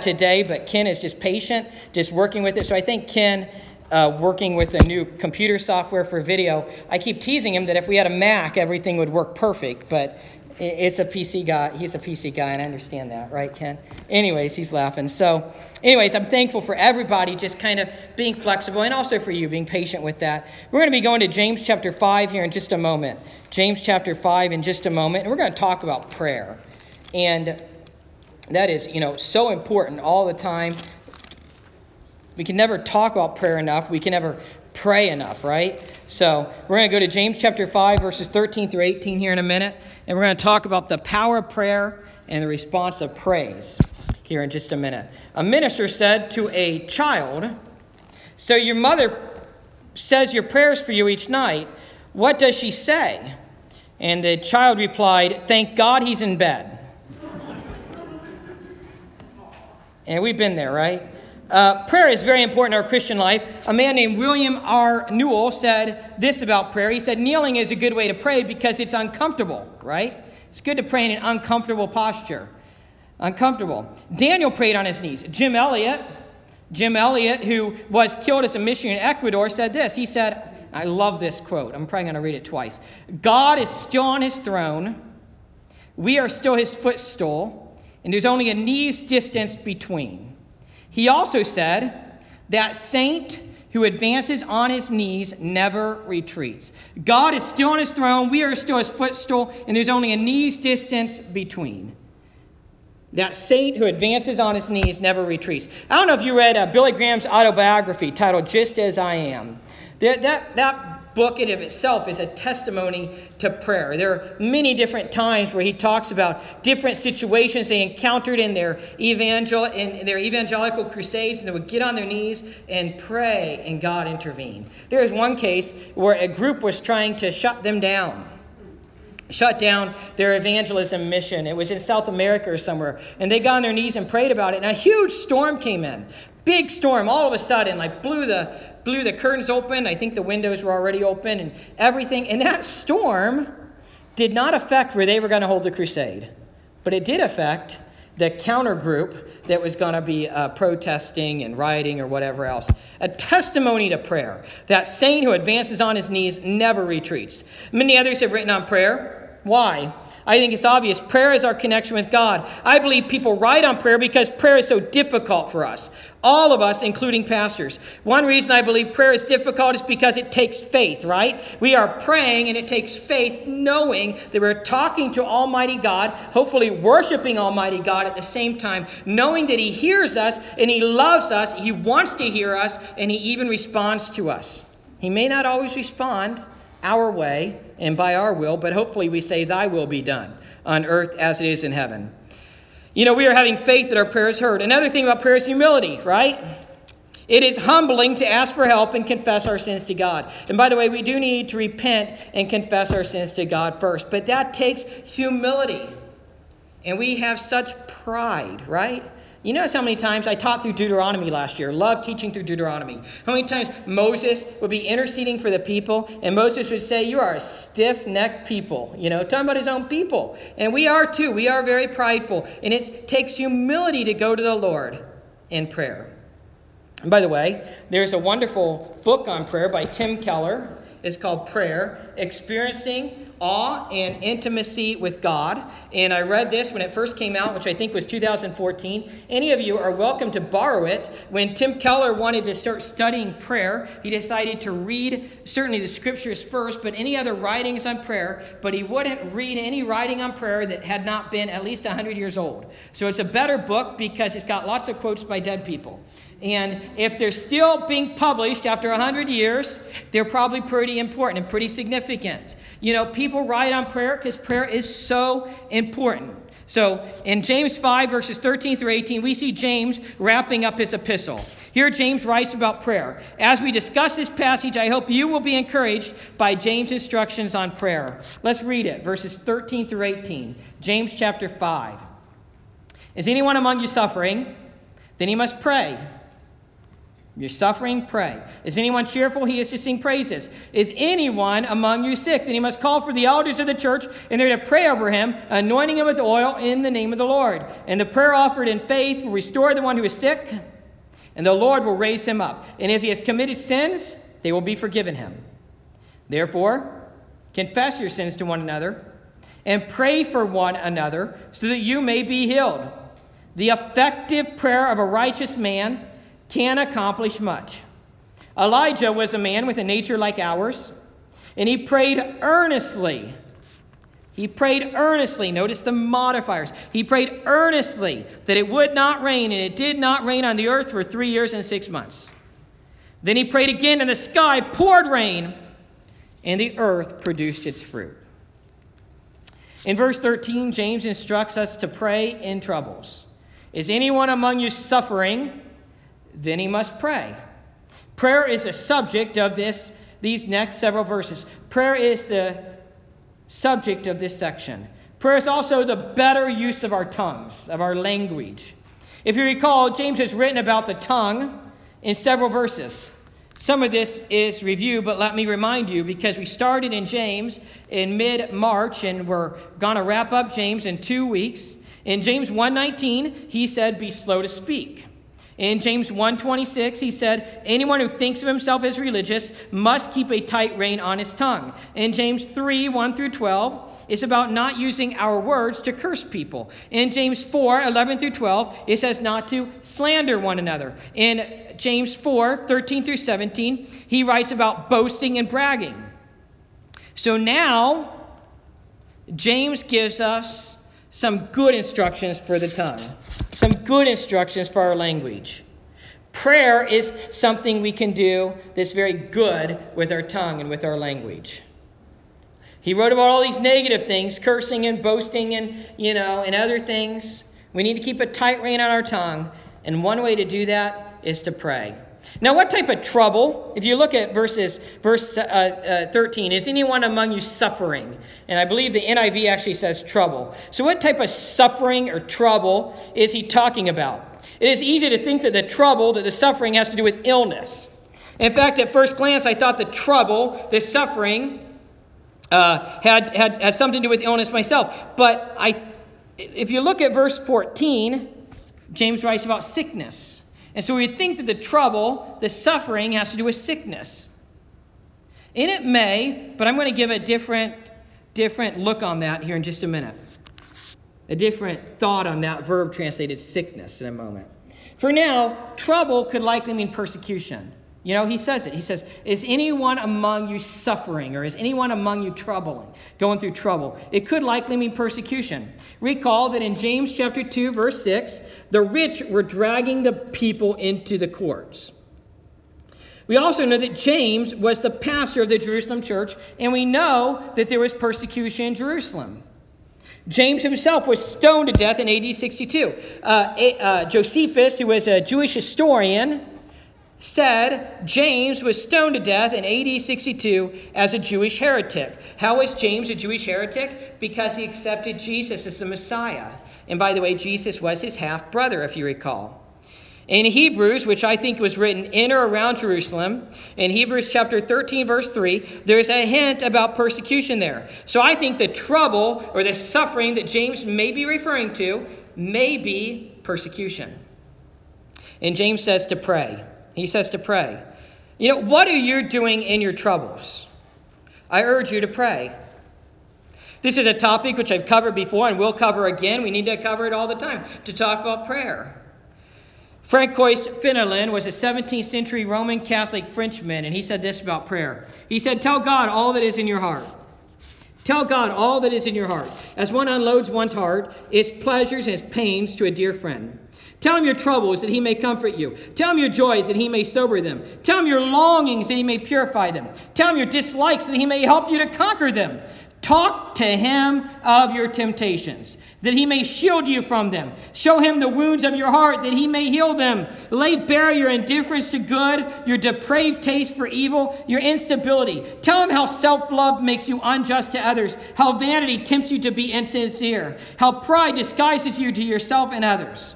today, but Ken is just patient, just working with it. So I think Ken, uh, working with the new computer software for video, I keep teasing him that if we had a Mac, everything would work perfect. But it's a PC guy. He's a PC guy, and I understand that, right, Ken? Anyways, he's laughing. So, anyways, I'm thankful for everybody just kind of being flexible, and also for you being patient with that. We're going to be going to James chapter five here in just a moment. James chapter five in just a moment, and we're going to talk about prayer, and that is, you know, so important all the time. We can never talk about prayer enough. We can never pray enough, right? So we're going to go to James chapter 5, verses 13 through 18 here in a minute, and we're going to talk about the power of prayer and the response of praise here in just a minute. A minister said to a child, So your mother says your prayers for you each night. What does she say? And the child replied, Thank God he's in bed. And we've been there, right? Uh, prayer is very important in our Christian life. A man named William R. Newell said this about prayer. He said, Kneeling is a good way to pray because it's uncomfortable, right? It's good to pray in an uncomfortable posture. Uncomfortable. Daniel prayed on his knees. Jim Elliot, Jim Elliot, who was killed as a missionary in Ecuador, said this. He said, I love this quote. I'm probably going to read it twice. God is still on his throne. We are still his footstool, and there's only a knee's distance between. He also said, That saint who advances on his knees never retreats. God is still on his throne, we are still his footstool, and there's only a knee's distance between. That saint who advances on his knees never retreats. I don't know if you read uh, Billy Graham's autobiography titled Just As I Am. That, that, that book in of itself is a testimony to prayer. There are many different times where he talks about different situations they encountered in their evangel in their evangelical crusades, and they would get on their knees and pray, and God intervened. There was one case where a group was trying to shut them down shut down their evangelism mission. It was in South America or somewhere. And they got on their knees and prayed about it. And a huge storm came in. Big storm all of a sudden, like blew the blew the curtains open. I think the windows were already open and everything. And that storm did not affect where they were going to hold the crusade, but it did affect the counter group that was going to be uh, protesting and rioting or whatever else. A testimony to prayer. That saint who advances on his knees never retreats. Many others have written on prayer. Why? I think it's obvious. Prayer is our connection with God. I believe people write on prayer because prayer is so difficult for us. All of us, including pastors. One reason I believe prayer is difficult is because it takes faith, right? We are praying and it takes faith knowing that we're talking to Almighty God, hopefully worshiping Almighty God at the same time, knowing that He hears us and He loves us, He wants to hear us, and He even responds to us. He may not always respond our way and by our will, but hopefully we say, Thy will be done on earth as it is in heaven. You know, we are having faith that our prayer is heard. Another thing about prayer is humility, right? It is humbling to ask for help and confess our sins to God. And by the way, we do need to repent and confess our sins to God first, but that takes humility. And we have such pride, right? You notice how many times I taught through Deuteronomy last year. Love teaching through Deuteronomy. How many times Moses would be interceding for the people, and Moses would say, You are a stiff necked people. You know, talking about his own people. And we are too. We are very prideful. And it takes humility to go to the Lord in prayer. And by the way, there's a wonderful book on prayer by Tim Keller. It's called Prayer Experiencing awe and intimacy with God. And I read this when it first came out, which I think was 2014. Any of you are welcome to borrow it. When Tim Keller wanted to start studying prayer, he decided to read certainly the scriptures first, but any other writings on prayer, but he wouldn't read any writing on prayer that had not been at least 100 years old. So it's a better book because it's got lots of quotes by dead people. And if they're still being published after 100 years, they're probably pretty important and pretty significant. You know, people write on prayer because prayer is so important. So in James 5, verses 13 through 18, we see James wrapping up his epistle. Here, James writes about prayer. As we discuss this passage, I hope you will be encouraged by James' instructions on prayer. Let's read it, verses 13 through 18. James chapter 5. Is anyone among you suffering? Then he must pray. You're suffering, pray. Is anyone cheerful? He is to sing praises. Is anyone among you sick? Then he must call for the elders of the church, and they're to pray over him, anointing him with oil in the name of the Lord. And the prayer offered in faith will restore the one who is sick, and the Lord will raise him up. And if he has committed sins, they will be forgiven him. Therefore, confess your sins to one another, and pray for one another, so that you may be healed. The effective prayer of a righteous man can accomplish much. Elijah was a man with a nature like ours, and he prayed earnestly. He prayed earnestly. Notice the modifiers. He prayed earnestly that it would not rain, and it did not rain on the earth for three years and six months. Then he prayed again, and the sky poured rain, and the earth produced its fruit. In verse 13, James instructs us to pray in troubles. Is anyone among you suffering? Then he must pray. Prayer is a subject of this, these next several verses. Prayer is the subject of this section. Prayer is also the better use of our tongues, of our language. If you recall, James has written about the tongue in several verses. Some of this is review, but let me remind you because we started in James in mid March and we're going to wrap up James in two weeks. In James 1:19, he said, "Be slow to speak." In James 1:26, he said, "Anyone who thinks of himself as religious must keep a tight rein on his tongue." In James 3, 1 through 12, it's about not using our words to curse people. In James 4:11 through 12, it says not to slander one another. In James 4:13 through 17, he writes about boasting and bragging. So now, James gives us some good instructions for the tongue, some good instructions for our language. Prayer is something we can do that's very good with our tongue and with our language. He wrote about all these negative things, cursing and boasting and, you know, and other things. We need to keep a tight rein on our tongue, and one way to do that is to pray. Now, what type of trouble, if you look at verses, verse uh, uh, 13, is anyone among you suffering? And I believe the NIV actually says trouble. So, what type of suffering or trouble is he talking about? It is easy to think that the trouble, that the suffering has to do with illness. In fact, at first glance, I thought the trouble, the suffering, uh, had, had, had something to do with illness myself. But I, if you look at verse 14, James writes about sickness. And so we think that the trouble, the suffering, has to do with sickness. And it may, but I'm going to give a different, different look on that here in just a minute. A different thought on that verb translated sickness in a moment. For now, trouble could likely mean persecution. You know, he says it. He says, Is anyone among you suffering or is anyone among you troubling, going through trouble? It could likely mean persecution. Recall that in James chapter 2, verse 6, the rich were dragging the people into the courts. We also know that James was the pastor of the Jerusalem church, and we know that there was persecution in Jerusalem. James himself was stoned to death in AD 62. Uh, uh, Josephus, who was a Jewish historian, said James was stoned to death in AD 62 as a Jewish heretic. How was James a Jewish heretic? Because he accepted Jesus as the Messiah. And by the way, Jesus was his half brother, if you recall. In Hebrews, which I think was written in or around Jerusalem, in Hebrews chapter 13, verse 3, there's a hint about persecution there. So I think the trouble or the suffering that James may be referring to may be persecution. And James says to pray. He says to pray. You know, what are you doing in your troubles? I urge you to pray. This is a topic which I've covered before and will cover again. We need to cover it all the time to talk about prayer. Francois Fenelon was a 17th century Roman Catholic Frenchman, and he said this about prayer. He said, Tell God all that is in your heart. Tell God all that is in your heart. As one unloads one's heart, its pleasures and its pains to a dear friend. Tell him your troubles that he may comfort you. Tell him your joys that he may sober them. Tell him your longings that he may purify them. Tell him your dislikes that he may help you to conquer them. Talk to him of your temptations, that he may shield you from them. Show him the wounds of your heart, that he may heal them. Lay bare your indifference to good, your depraved taste for evil, your instability. Tell him how self love makes you unjust to others, how vanity tempts you to be insincere, how pride disguises you to yourself and others.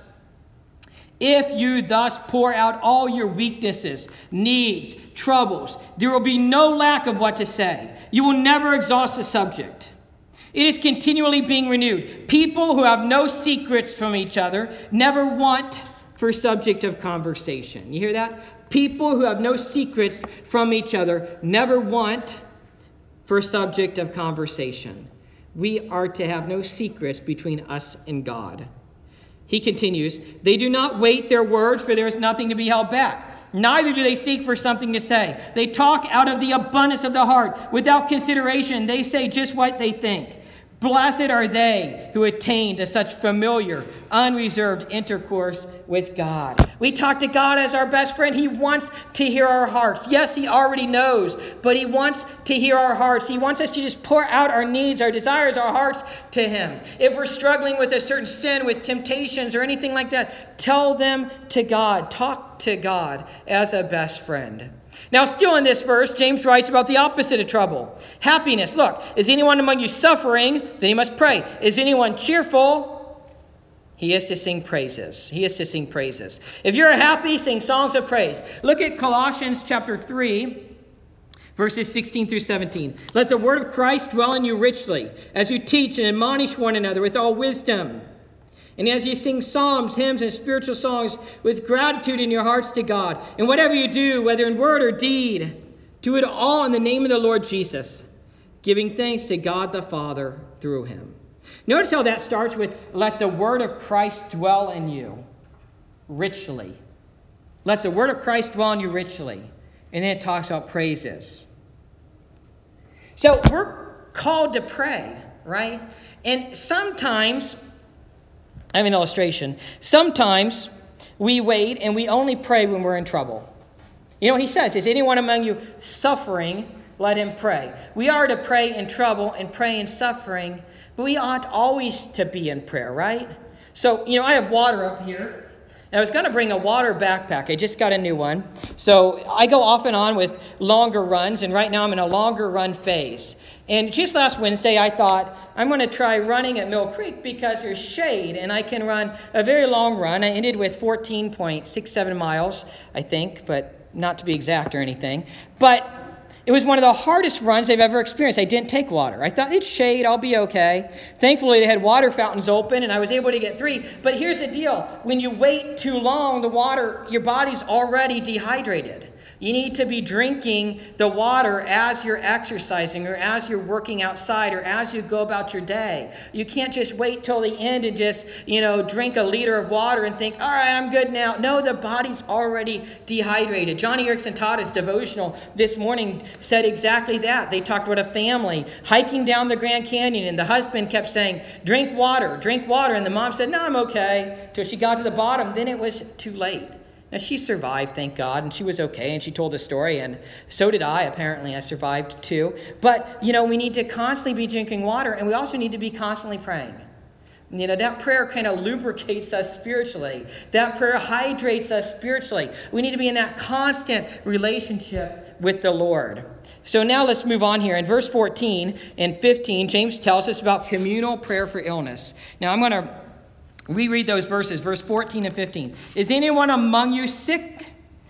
If you thus pour out all your weaknesses, needs, troubles, there will be no lack of what to say. You will never exhaust the subject. It is continually being renewed. People who have no secrets from each other never want for subject of conversation. You hear that? People who have no secrets from each other never want for subject of conversation. We are to have no secrets between us and God. He continues, They do not wait their word, for there is nothing to be held back. Neither do they seek for something to say. They talk out of the abundance of the heart. Without consideration, they say just what they think. Blessed are they who attain to such familiar, unreserved intercourse with God. We talk to God as our best friend. He wants to hear our hearts. Yes, He already knows, but He wants to hear our hearts. He wants us to just pour out our needs, our desires, our hearts to Him. If we're struggling with a certain sin, with temptations, or anything like that, tell them to God. Talk to God as a best friend. Now, still in this verse, James writes about the opposite of trouble happiness. Look, is anyone among you suffering? Then he must pray. Is anyone cheerful? He is to sing praises. He is to sing praises. If you're happy, sing songs of praise. Look at Colossians chapter 3, verses 16 through 17. Let the word of Christ dwell in you richly, as you teach and admonish one another with all wisdom and as you sing psalms, hymns, and spiritual songs with gratitude in your hearts to God, and whatever you do, whether in word or deed, do it all in the name of the Lord Jesus, giving thanks to God the Father through him. Notice how that starts with, Let the word of Christ dwell in you richly. Let the word of Christ dwell in you richly. And then it talks about praises. So we're called to pray, right? And sometimes I have an illustration. Sometimes we wait and we only pray when we're in trouble. You know, he says, Is anyone among you suffering? Let him pray. We are to pray in trouble and pray in suffering, but we ought always to be in prayer, right? So, you know, I have water up here. And I was going to bring a water backpack. I just got a new one. So I go off and on with longer runs, and right now I'm in a longer run phase. And just last Wednesday, I thought I'm going to try running at Mill Creek because there's shade and I can run a very long run. I ended with 14.67 miles, I think, but not to be exact or anything. But it was one of the hardest runs I've ever experienced. I didn't take water. I thought it's shade, I'll be okay. Thankfully, they had water fountains open and I was able to get three. But here's the deal when you wait too long, the water, your body's already dehydrated. You need to be drinking the water as you're exercising or as you're working outside or as you go about your day. You can't just wait till the end and just, you know, drink a liter of water and think, all right, I'm good now. No, the body's already dehydrated. Joni Eareckson Tada devotional this morning said exactly that. They talked about a family hiking down the Grand Canyon and the husband kept saying, drink water, drink water. And the mom said, no, I'm okay. Till she got to the bottom, then it was too late. Now, she survived, thank God, and she was okay, and she told the story, and so did I. Apparently, I survived too. But, you know, we need to constantly be drinking water, and we also need to be constantly praying. You know, that prayer kind of lubricates us spiritually. That prayer hydrates us spiritually. We need to be in that constant relationship with the Lord. So now let's move on here. In verse 14 and 15, James tells us about communal prayer for illness. Now I'm going to we read those verses, verse 14 and 15. Is anyone among you sick?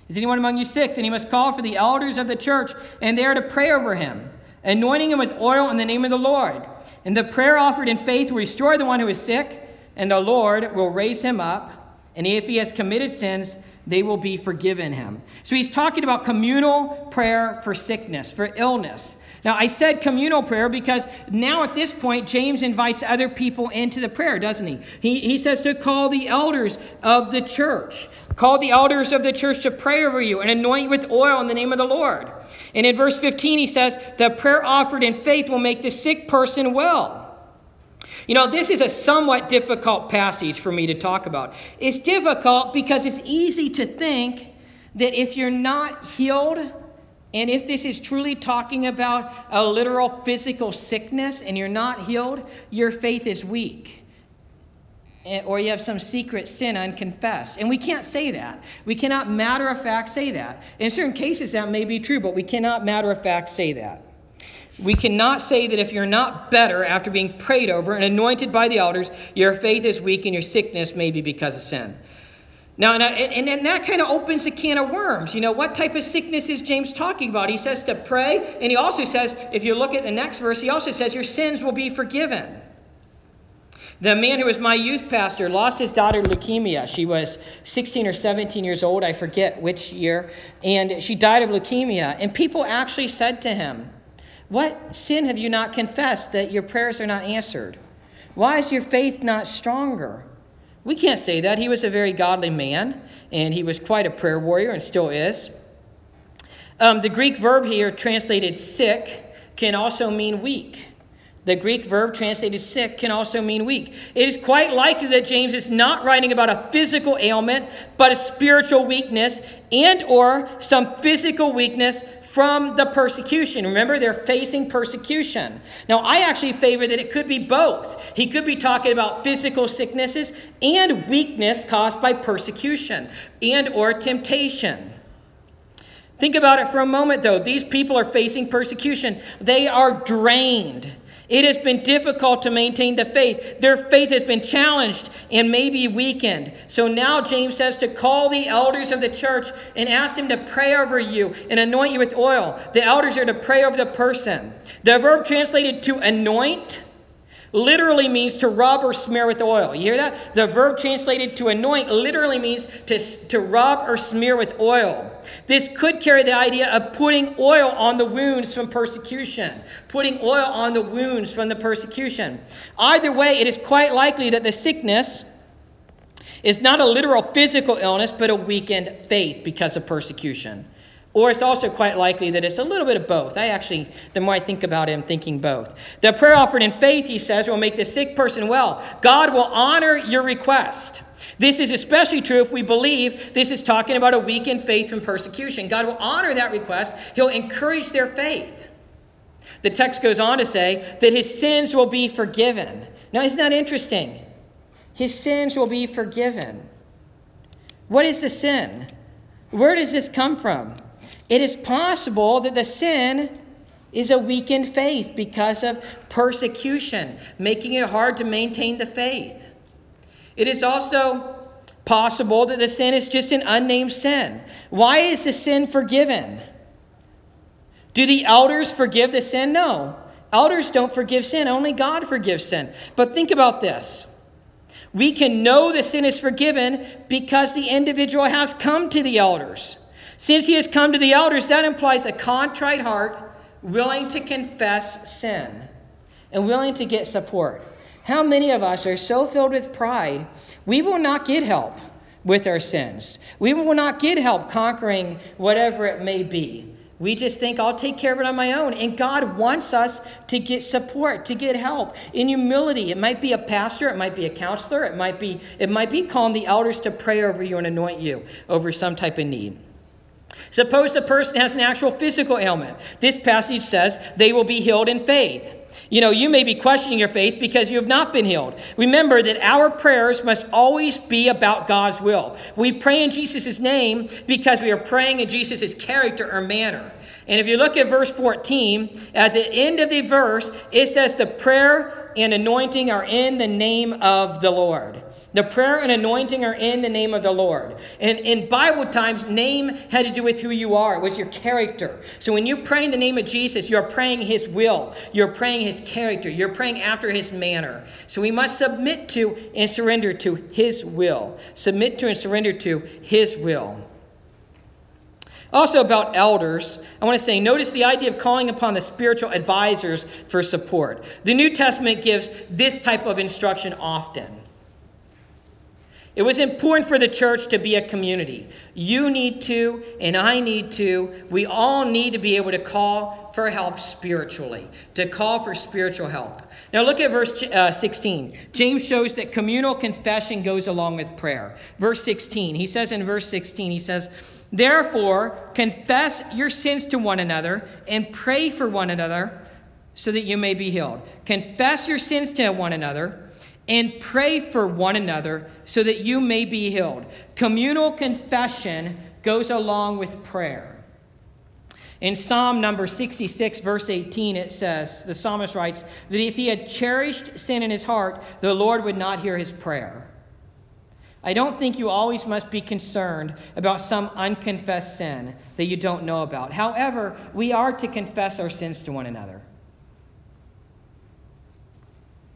Is anyone among you sick? Then he must call for the elders of the church, and they are to pray over him, anointing him with oil in the name of the Lord. And the prayer offered in faith will restore the one who is sick, and the Lord will raise him up. And if he has committed sins, they will be forgiven him. So he's talking about communal prayer for sickness, for illness. Now, I said communal prayer because now at this point, James invites other people into the prayer, doesn't he? He, he says to call the elders of the church. Call the elders of the church to pray over you and anoint you with oil in the name of the Lord. And in verse 15, he says, The prayer offered in faith will make the sick person well. You know, this is a somewhat difficult passage for me to talk about. It's difficult because it's easy to think that if you're not healed, and if this is truly talking about a literal physical sickness and you're not healed, your faith is weak. Eh, or you have some secret sin unconfessed. And we can't say that. We cannot matter of fact say that. In certain cases, that may be true, but we cannot matter of fact say that. We cannot say that if you're not better after being prayed over and anointed by the elders, your faith is weak and your sickness may be because of sin. Now, and, and that kind of opens a can of worms. You know, what type of sickness is James talking about? He says to pray, and he also says, if you look at the next verse, he also says, Your sins will be forgiven. The man who was my youth pastor lost his daughter leukemia. She was 16 or 17 years old, I forget which year, and she died of leukemia. And people actually said to him, What sin have you not confessed that your prayers are not answered? Why is your faith not stronger? We can't say that. He was a very godly man, and he was quite a prayer warrior and still is. Um, the Greek verb here, translated sick, can also mean weak. The Greek verb translated sick can also mean weak. It is quite likely that James is not writing about a physical ailment, but a spiritual weakness and or some physical weakness from the persecution. Remember, they're facing persecution. Now, I actually favor that it could be both. He could be talking about physical sicknesses and weakness caused by persecution and or temptation. Think about it for a moment though. These people are facing persecution. They are drained. It has been difficult to maintain the faith. Their faith has been challenged and maybe weakened. So now James says to call the elders of the church and ask them to pray over you and anoint you with oil. The elders are to pray over the person. The verb translated to anoint literally means to rub or smear with oil. You hear that? The verb translated to anoint literally means to, to rub or smear with oil. This could carry the idea of putting oil on the wounds from persecution, putting oil on the wounds from the persecution. Either way, it is quite likely that the sickness is not a literal physical illness, but a weakened faith because of persecution. Or it's also quite likely that it's a little bit of both. I actually, the more I think about it, I'm thinking both. The prayer offered in faith, he says, will make the sick person well. God will honor your request. This is especially true if we believe this is talking about a weakened faith from persecution. God will honor that request, He'll encourage their faith. The text goes on to say that his sins will be forgiven. Now, isn't that interesting? His sins will be forgiven. What is the sin? Where does this come from? It is possible that the sin is a weakened faith because of persecution, making it hard to maintain the faith. It is also possible that the sin is just an unnamed sin. Why is the sin forgiven? Do the elders forgive the sin? No. Elders don't forgive sin, only God forgives sin. But think about this. We can know the sin is forgiven because the individual has come to the elders. Since he has come to the elders, that implies a contrite heart, willing to confess sin and willing to get support. How many of us are so filled with pride, we will not get help with our sins? We will not get help conquering whatever it may be. We just think, I'll take care of it on my own. And God wants us to get support, to get help in humility. It might be a pastor, it might be a counselor, it might be, it might be calling the elders to pray over you and anoint you over some type of need. Suppose the person has an actual physical ailment. This passage says they will be healed in faith. You know, you may be questioning your faith because you have not been healed. Remember that our prayers must always be about God's will. We pray in Jesus' name because we are praying in Jesus' character or manner. And if you look at verse 14, at the end of the verse, it says the prayer and anointing are in the name of the Lord. The prayer and anointing are in the name of the Lord. And in Bible times, name had to do with who you are, it was your character. So when you pray in the name of Jesus, you're praying his will, you're praying his character, you're praying after his manner. So we must submit to and surrender to his will. Submit to and surrender to his will. Also, about elders, I want to say notice the idea of calling upon the spiritual advisors for support. The New Testament gives this type of instruction often. It was important for the church to be a community. You need to, and I need to. We all need to be able to call for help spiritually, to call for spiritual help. Now, look at verse uh, 16. James shows that communal confession goes along with prayer. Verse 16, he says in verse 16, he says, Therefore, confess your sins to one another and pray for one another so that you may be healed. Confess your sins to one another and pray for one another so that you may be healed. Communal confession goes along with prayer. In Psalm number 66, verse 18, it says, the psalmist writes, that if he had cherished sin in his heart, the Lord would not hear his prayer. I don't think you always must be concerned about some unconfessed sin that you don't know about. However, we are to confess our sins to one another.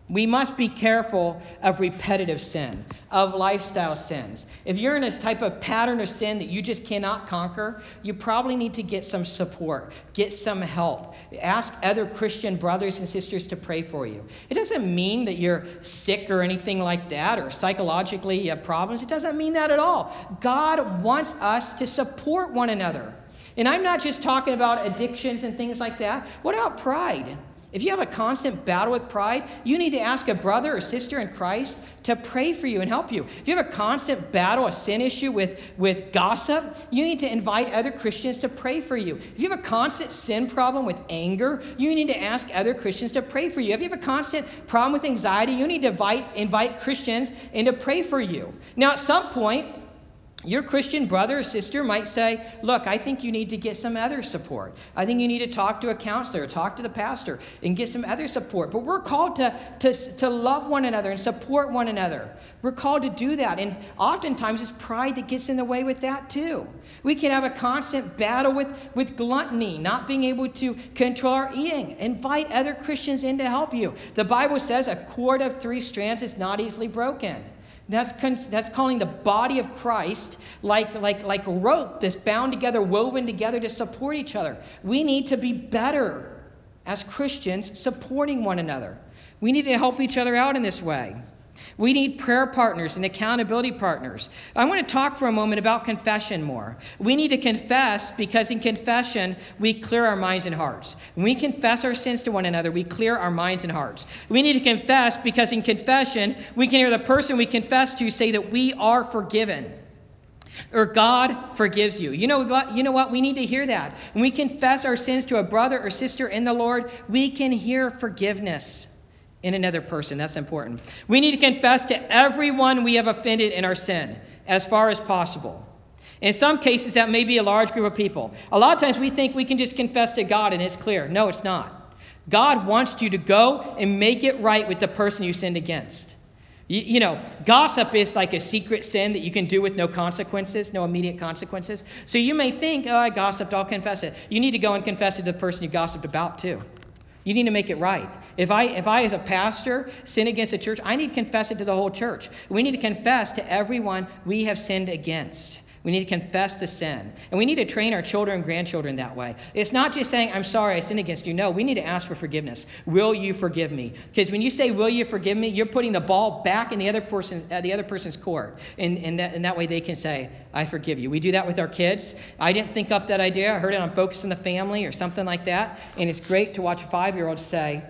We must be careful of repetitive sin, of lifestyle sins. If you're in a type of pattern of sin that you just cannot conquer, you probably need to get some support, get some help. Ask other Christian brothers and sisters to pray for you. It doesn't mean that you're sick or anything like that or psychologically you have problems. It doesn't mean that at all. God wants us to support one another. And I'm not just talking about addictions and things like that. What about pride? If you have a constant battle with pride, you need to ask a brother or sister in Christ to pray for you and help you. If you have a constant battle, a sin issue with, with gossip, you need to invite other Christians to pray for you. If you have a constant sin problem with anger, you need to ask other Christians to pray for you. If you have a constant problem with anxiety, you need to invite, invite Christians in to pray for you. Now, at some point, your Christian brother or sister might say, Look, I think you need to get some other support. I think you need to talk to a counselor, talk to the pastor, and get some other support. But we're called to, to, to love one another and support one another. We're called to do that. And oftentimes it's pride that gets in the way with that too. We can have a constant battle with, with gluttony, not being able to control our eating. Invite other Christians in to help you. The Bible says a cord of three strands is not easily broken. That's, that's calling the body of Christ like, like, like rope that's bound together, woven together to support each other. We need to be better as Christians supporting one another. We need to help each other out in this way. We need prayer partners and accountability partners. I want to talk for a moment about confession more. We need to confess because in confession, we clear our minds and hearts. When we confess our sins to one another, we clear our minds and hearts. We need to confess because in confession, we can hear the person we confess to say that we are forgiven or God forgives you. You know what? You know what? We need to hear that. When we confess our sins to a brother or sister in the Lord, we can hear forgiveness in another person. That's important. We need to confess to everyone we have offended in our sin as far as possible. In some cases, that may be a large group of people. A lot of times we think we can just confess to God and it's clear. No, it's not. God wants you to go and make it right with the person you sinned against. You, you, know, gossip is like a secret sin that you can do with no consequences, no immediate consequences. So you may think, oh, I gossiped, I'll confess it. You need to go and confess it to the person you gossiped about, too. You need to make it right. If I, if I, as a pastor, sin against the church, I need to confess it to the whole church. We need to confess to everyone we have sinned against. We need to confess the sin. And we need to train our children and grandchildren that way. It's not just saying, I'm sorry, I sinned against you. No, we need to ask for forgiveness. Will you forgive me? Because when you say, Will you forgive me? you're putting the ball back in the other, person, uh, the other person's court. And, and, that, and that way they can say, I forgive you. We do that with our kids. I didn't think up that idea. I heard it on Focus on the Family or something like that. And it's great to watch a five year old say,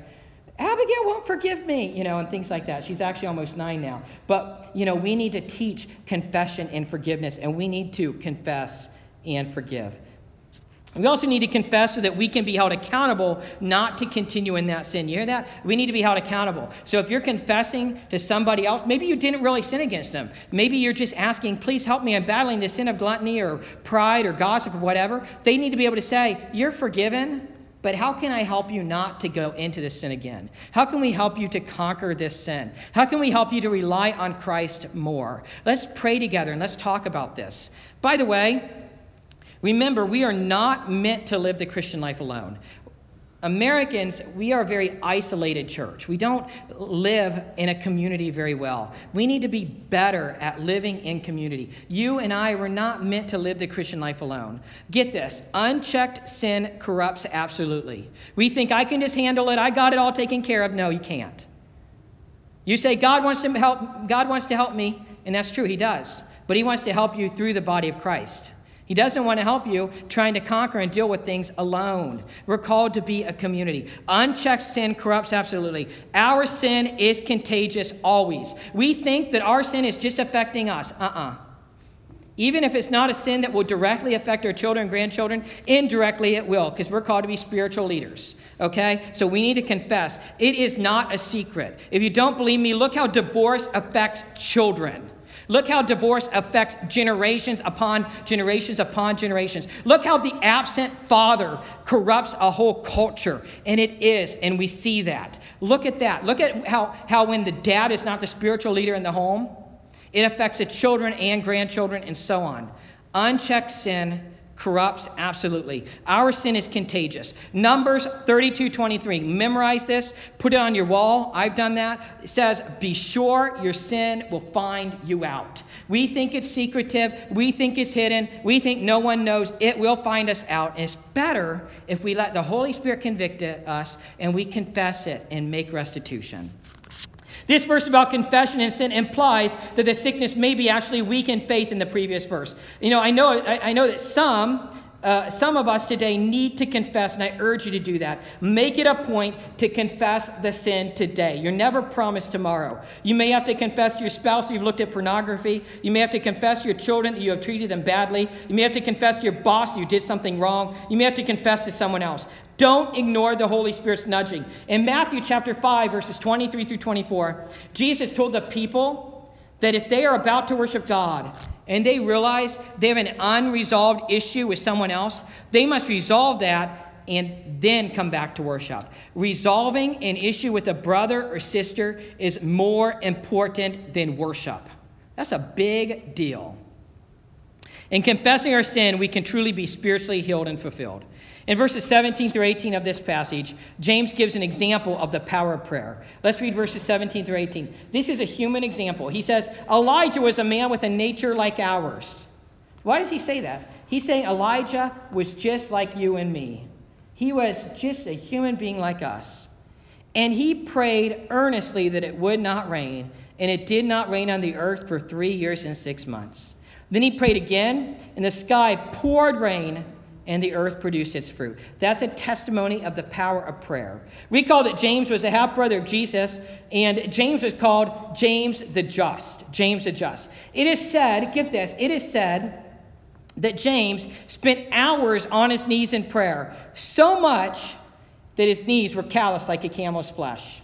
Abigail won't forgive me, you know, and things like that. She's actually almost nine now. But, you know, we need to teach confession and forgiveness, and we need to confess and forgive. We also need to confess so that we can be held accountable not to continue in that sin. You hear that? We need to be held accountable. So if you're confessing to somebody else, maybe you didn't really sin against them. Maybe you're just asking, please help me. I'm battling the sin of gluttony or pride or gossip or whatever. They need to be able to say, You're forgiven. But how can I help you not to go into this sin again? How can we help you to conquer this sin? How can we help you to rely on Christ more? Let's pray together and let's talk about this. By the way, remember, we are not meant to live the Christian life alone. Americans, we are a very isolated church. We don't live in a community very well. We need to be better at living in community. You and I were not meant to live the Christian life alone. Get this unchecked sin corrupts absolutely. We think I can just handle it, I got it all taken care of. No, you can't. You say, God wants to help, God wants to help me, and that's true, He does. But He wants to help you through the body of Christ. He doesn't want to help you trying to conquer and deal with things alone. We're called to be a community. Unchecked sin corrupts absolutely. Our sin is contagious always. We think that our sin is just affecting us. Uh uh-uh. uh Even if it's not a sin that will directly affect our children and grandchildren, indirectly it will, because we're called to be spiritual leaders. Okay? So we need to confess. It is not a secret. If you don't believe me, look how divorce affects children. Look how divorce affects generations upon generations upon generations. Look how the absent father corrupts a whole culture. And it is, and we see that. Look at that. Look at how, how when the dad is not the spiritual leader in the home, It affects the children and grandchildren and so on. Unchecked sin corrupts absolutely. Our sin is contagious. Numbers 32 23. Memorize this, put it on your wall. I've done that. It says, Be sure your sin will find you out. We think it's secretive, we think it's hidden, we think no one knows. It will find us out. And it's better if we let the Holy Spirit convict us and we confess it and make restitution. This verse about confession and sin implies that the sickness may be actually weak in faith in the previous verse. You know, I know, I, I know that some uh, some of us today need to confess, and I urge you to do that. Make it a point to confess the sin today. You're never promised tomorrow. You may have to confess to your spouse you've looked at pornography. You may have to confess to your children that you have treated them badly. You may have to confess to your boss you did something wrong. You may have to confess to someone else. Don't ignore the Holy Spirit's nudging. In Matthew chapter 5, verses 23 through 24, Jesus told the people that if they are about to worship God and they realize they have an unresolved issue with someone else, they must resolve that and then come back to worship. Resolving an issue with a brother or sister is more important than worship. That's a big deal. In confessing our sin, we can truly be spiritually healed and fulfilled. In verses 17 through 18 of this passage, James gives an example of the power of prayer. Let's read verses 17 through 18. This is a human example. He says, Elijah was a man with a nature like ours. Why does he say that? He's saying Elijah was just like you and me. He was just a human being like us. And he prayed earnestly that it would not rain, and it did not rain on the earth for three years and six months. Then he prayed again, and the sky poured rain and the earth produced its fruit. That's a testimony of the power of prayer. Recall that James was a half brother of Jesus, and James was called James the Just. James the Just. It is said, get this, it is said that James spent hours on his knees in prayer, so much that his knees were calloused like a camel's flesh.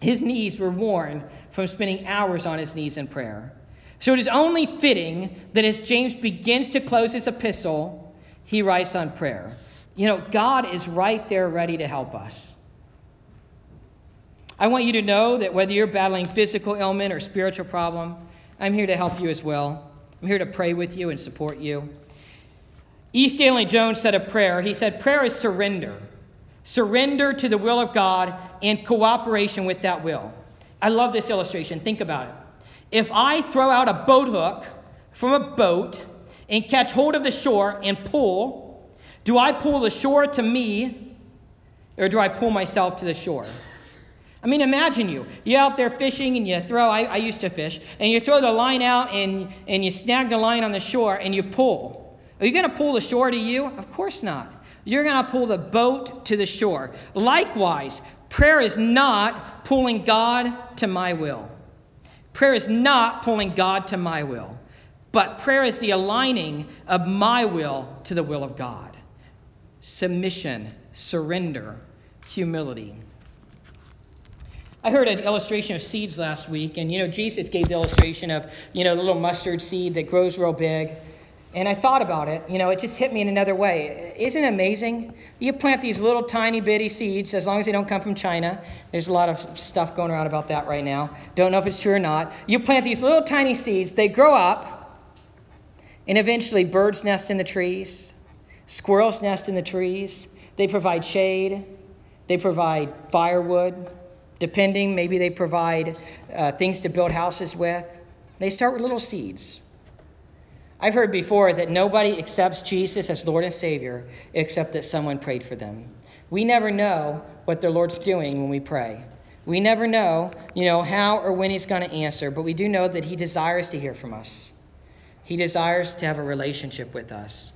His knees were worn from spending hours on his knees in prayer. So it is only fitting that as James begins to close his epistle, he writes on prayer. You know, God is right there ready to help us. I want you to know that whether you're battling physical ailment or spiritual problem, I'm here to help you as well. I'm here to pray with you and support you. E. Stanley Jones said a prayer. He said, Prayer is surrender. Surrender to the will of God and cooperation with that will. I love this illustration. Think about it. If I throw out a boat hook from a boat and catch hold of the shore and pull, do I pull the shore to me or do I pull myself to the shore? I mean, imagine you. You're out there fishing and you throw, I, I used to fish, and you throw the line out and, and you snag the line on the shore and you pull. Are you going to pull the shore to you? Of course not. You're going to pull the boat to the shore. Likewise, prayer is not pulling God to my will. Prayer is not pulling God to my will. But prayer is the aligning of my will to the will of God. Submission, surrender, humility. I heard an illustration of seeds last week, and you know, Jesus gave the illustration of, you know, the little mustard seed that grows real big. And I thought about it, you know, it just hit me in another way. Isn't it amazing? You plant these little tiny bitty seeds, as long as they don't come from China. There's a lot of stuff going around about that right now. Don't know if it's true or not. You plant these little tiny seeds, they grow up, and eventually, birds nest in the trees, squirrels nest in the trees. They provide shade, they provide firewood. Depending, maybe they provide uh, things to build houses with. They start with little seeds. I've heard before that nobody accepts Jesus as Lord and Savior except that someone prayed for them. We never know what the Lord's doing when we pray. We never know, you know, how or when he's going to answer, but we do know that he desires to hear from us. He desires to have a relationship with us.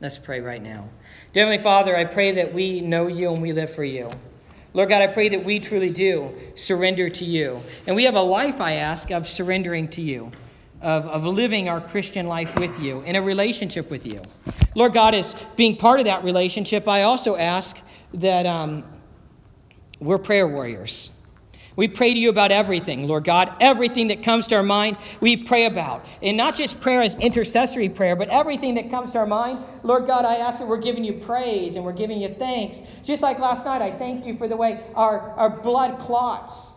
Let's pray right now. Dear Heavenly Father, I pray that we know you and we live for you. Lord God, I pray that we truly do surrender to you. And we have a life, I ask, of surrendering to you, of, of living our Christian life with you, in a relationship with you. Lord God, as being part of that relationship, I also ask that um, we're prayer warriors. We pray to you about everything, Lord God. Everything that comes to our mind, we pray about. And not just prayer as intercessory prayer, but everything that comes to our mind, Lord God, I ask that we're giving you praise and we're giving you thanks. Just like last night, I thanked you for the way our, our blood clots.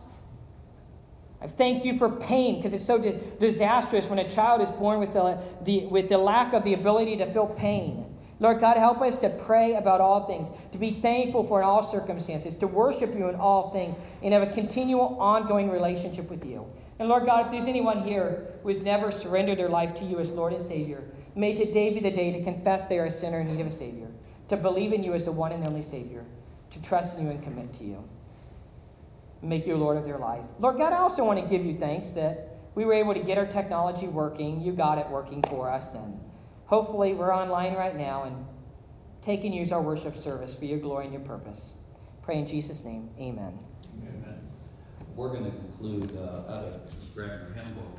I've thanked you for pain because it's so di- disastrous when a child is born with the, the, with the lack of the ability to feel pain. Lord God, help us to pray about all things, to be thankful for in all circumstances, to worship you in all things, and have a continual, ongoing relationship with you. And Lord God, if there's anyone here who has never surrendered their life to you as Lord and Savior, may today be the day to confess they are a sinner in need of a Savior, to believe in you as the one and only Savior, to trust in you and commit to you. Make you Lord of their life. Lord God, I also want to give you thanks that we were able to get our technology working. You got it working for us. And hopefully, we're online right now and take and use our worship service for your glory and your purpose. Pray in Jesus' name. Amen. Amen. We're going to conclude uh, out of Grab Your Hymn Book.